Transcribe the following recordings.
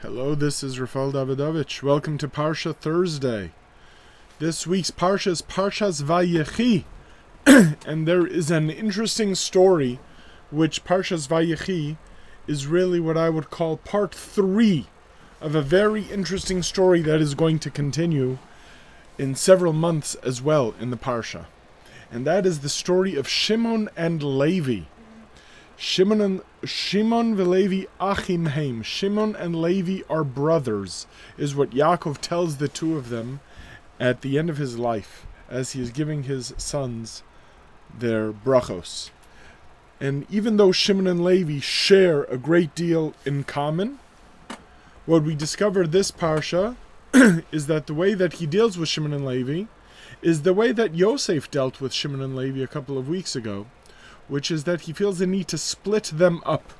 Hello, this is Rafael Davidovich. Welcome to Parsha Thursday. This week's Parsha is Parshas Vayechi, and there is an interesting story, which Parshas Vayechi is really what I would call part three of a very interesting story that is going to continue in several months as well in the Parsha, and that is the story of Shimon and Levi. Shimon and Shimon Levi achim. Shimon and Levi are brothers, is what Yaakov tells the two of them at the end of his life, as he is giving his sons their brachos. And even though Shimon and Levi share a great deal in common, what we discover this parsha is that the way that he deals with Shimon and Levi is the way that Yosef dealt with Shimon and Levi a couple of weeks ago which is that he feels the need to split them up.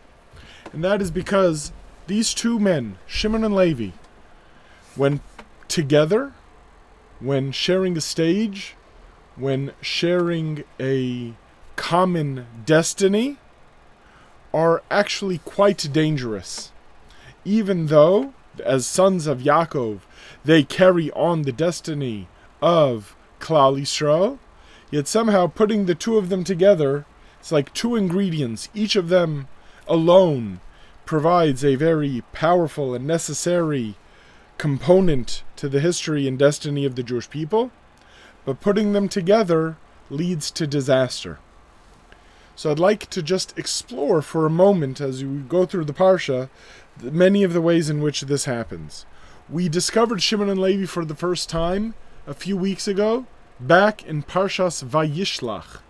And that is because these two men, Shimon and Levi, when together, when sharing a stage, when sharing a common destiny, are actually quite dangerous. Even though, as sons of Yaakov, they carry on the destiny of Klal Yisrael, yet somehow putting the two of them together it's like two ingredients, each of them alone provides a very powerful and necessary component to the history and destiny of the Jewish people, but putting them together leads to disaster. So I'd like to just explore for a moment as we go through the Parsha many of the ways in which this happens. We discovered Shimon and Levi for the first time a few weeks ago back in Parshas Vayishlach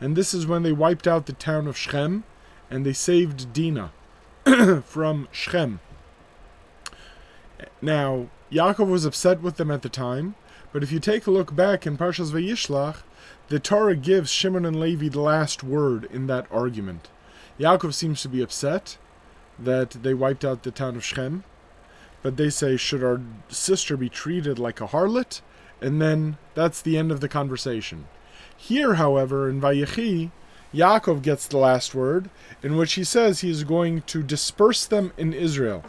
and this is when they wiped out the town of Shechem and they saved Dinah from Shechem. Now, Yaakov was upset with them at the time, but if you take a look back in Parshas Vayishlach, the Torah gives Shimon and Levi the last word in that argument. Yaakov seems to be upset that they wiped out the town of Shechem, but they say, should our sister be treated like a harlot? And then that's the end of the conversation. Here, however, in Vayechi, Yaakov gets the last word, in which he says he is going to disperse them in Israel.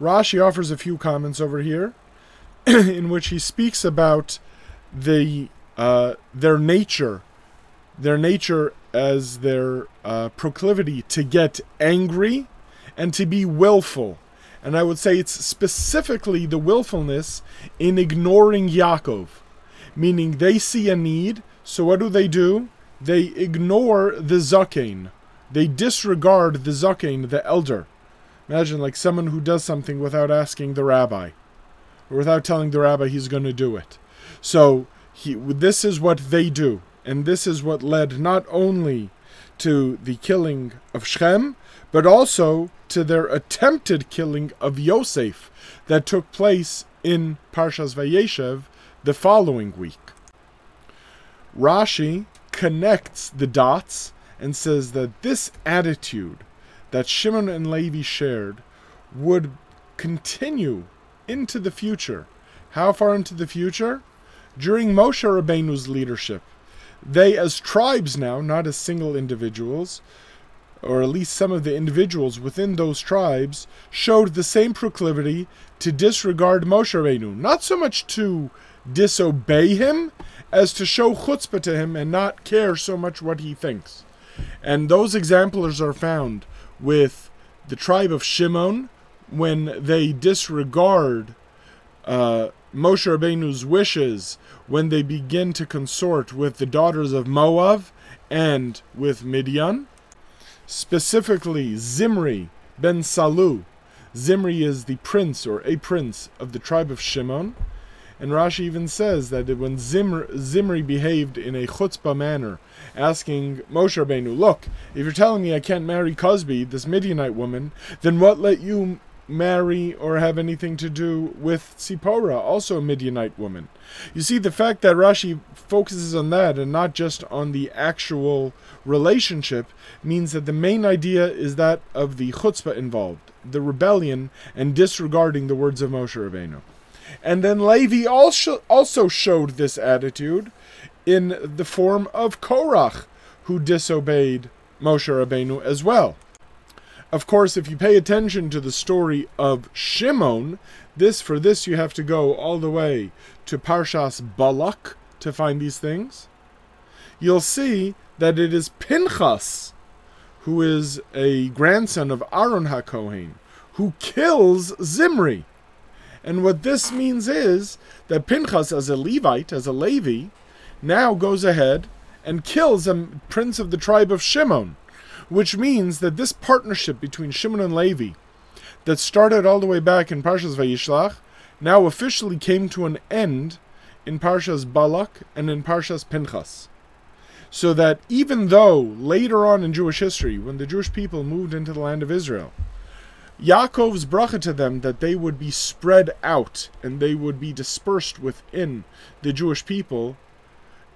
Rashi offers a few comments over here, in which he speaks about the uh, their nature, their nature as their uh, proclivity to get angry and to be willful. And I would say it's specifically the willfulness in ignoring Yaakov, meaning they see a need, so what do they do? They ignore the zaken. They disregard the zaken, the elder. Imagine like someone who does something without asking the rabbi, or without telling the rabbi he's going to do it. So he, this is what they do, and this is what led not only to the killing of Shem, but also to their attempted killing of Yosef that took place in Parshas Vayeshev the following week. Rashi connects the dots and says that this attitude that Shimon and Levi shared would continue into the future. How far into the future? During Moshe Rabbeinu's leadership. They, as tribes now, not as single individuals, or at least some of the individuals within those tribes, showed the same proclivity to disregard Moshe Rabbeinu. Not so much to disobey him as to show chutzpah to him and not care so much what he thinks. And those examples are found with the tribe of Shimon when they disregard uh, Moshe Rabbeinu's wishes when they begin to consort with the daughters of Moab and with Midian. Specifically, Zimri ben Salu. Zimri is the prince or a prince of the tribe of Shimon and Rashi even says that when Zimri, Zimri behaved in a chutzpah manner, asking Moshe Rabbeinu, look, if you're telling me I can't marry Cozbi, this Midianite woman, then what let you marry or have anything to do with Tzipora, also a Midianite woman? You see, the fact that Rashi focuses on that and not just on the actual relationship means that the main idea is that of the chutzpah involved, the rebellion and disregarding the words of Moshe Rabbeinu. And then Levi also, also showed this attitude in the form of Korach, who disobeyed Moshe Rabbeinu as well. of course, if you pay attention to the story of Shimon, this for this you have to go all the way to Parshas Balak to find these things. You'll see that it is Pinchas, who is a grandson of Aaron HaKohen, who kills Zimri. And what this means is that Pinchas, as a Levite, as a Levi, now goes ahead and kills a prince of the tribe of Shimon, which means that this partnership between Shimon and Levi, that started all the way back in Parshas Vayishlach, now officially came to an end in Parshas Balak and in Parshas Pinchas. So that even though later on in Jewish history, when the Jewish people moved into the land of Israel, Yaakov's bracha to them that they would be spread out and they would be dispersed within the Jewish people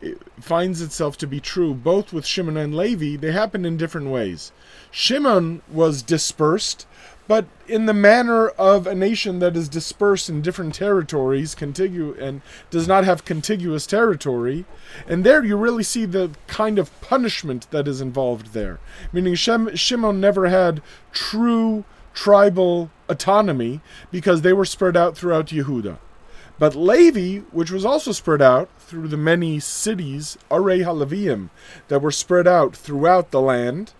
it finds itself to be true both with Shimon and Levi. They happened in different ways. Shimon was dispersed, but in the manner of a nation that is dispersed in different territories, contigu- and does not have contiguous territory. And there you really see the kind of punishment that is involved there. Meaning Shem- Shimon never had true tribal autonomy because they were spread out throughout Yehuda. But Levi, which was also spread out through the many cities, Arei that were spread out throughout the land,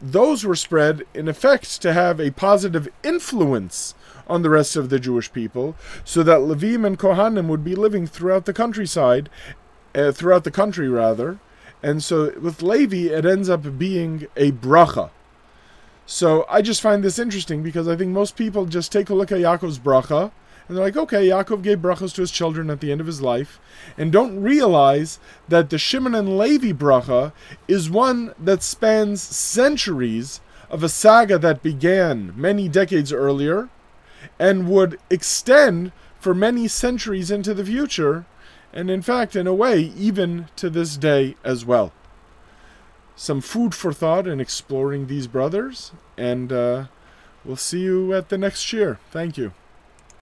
those were spread in effect to have a positive influence on the rest of the Jewish people, so that Levim and Kohanim would be living throughout the countryside, uh, throughout the country rather, and so with Levi it ends up being a bracha. So I just find this interesting because I think most people just take a look at Yaakov's bracha and they're like, okay, Yaakov gave brachas to his children at the end of his life, and don't realize that the Shimon and Levi bracha is one that spans centuries of a saga that began many decades earlier and would extend for many centuries into the future, and in fact, in a way, even to this day as well. Some food for thought in exploring these brothers, and uh, we'll see you at the next year. Thank you.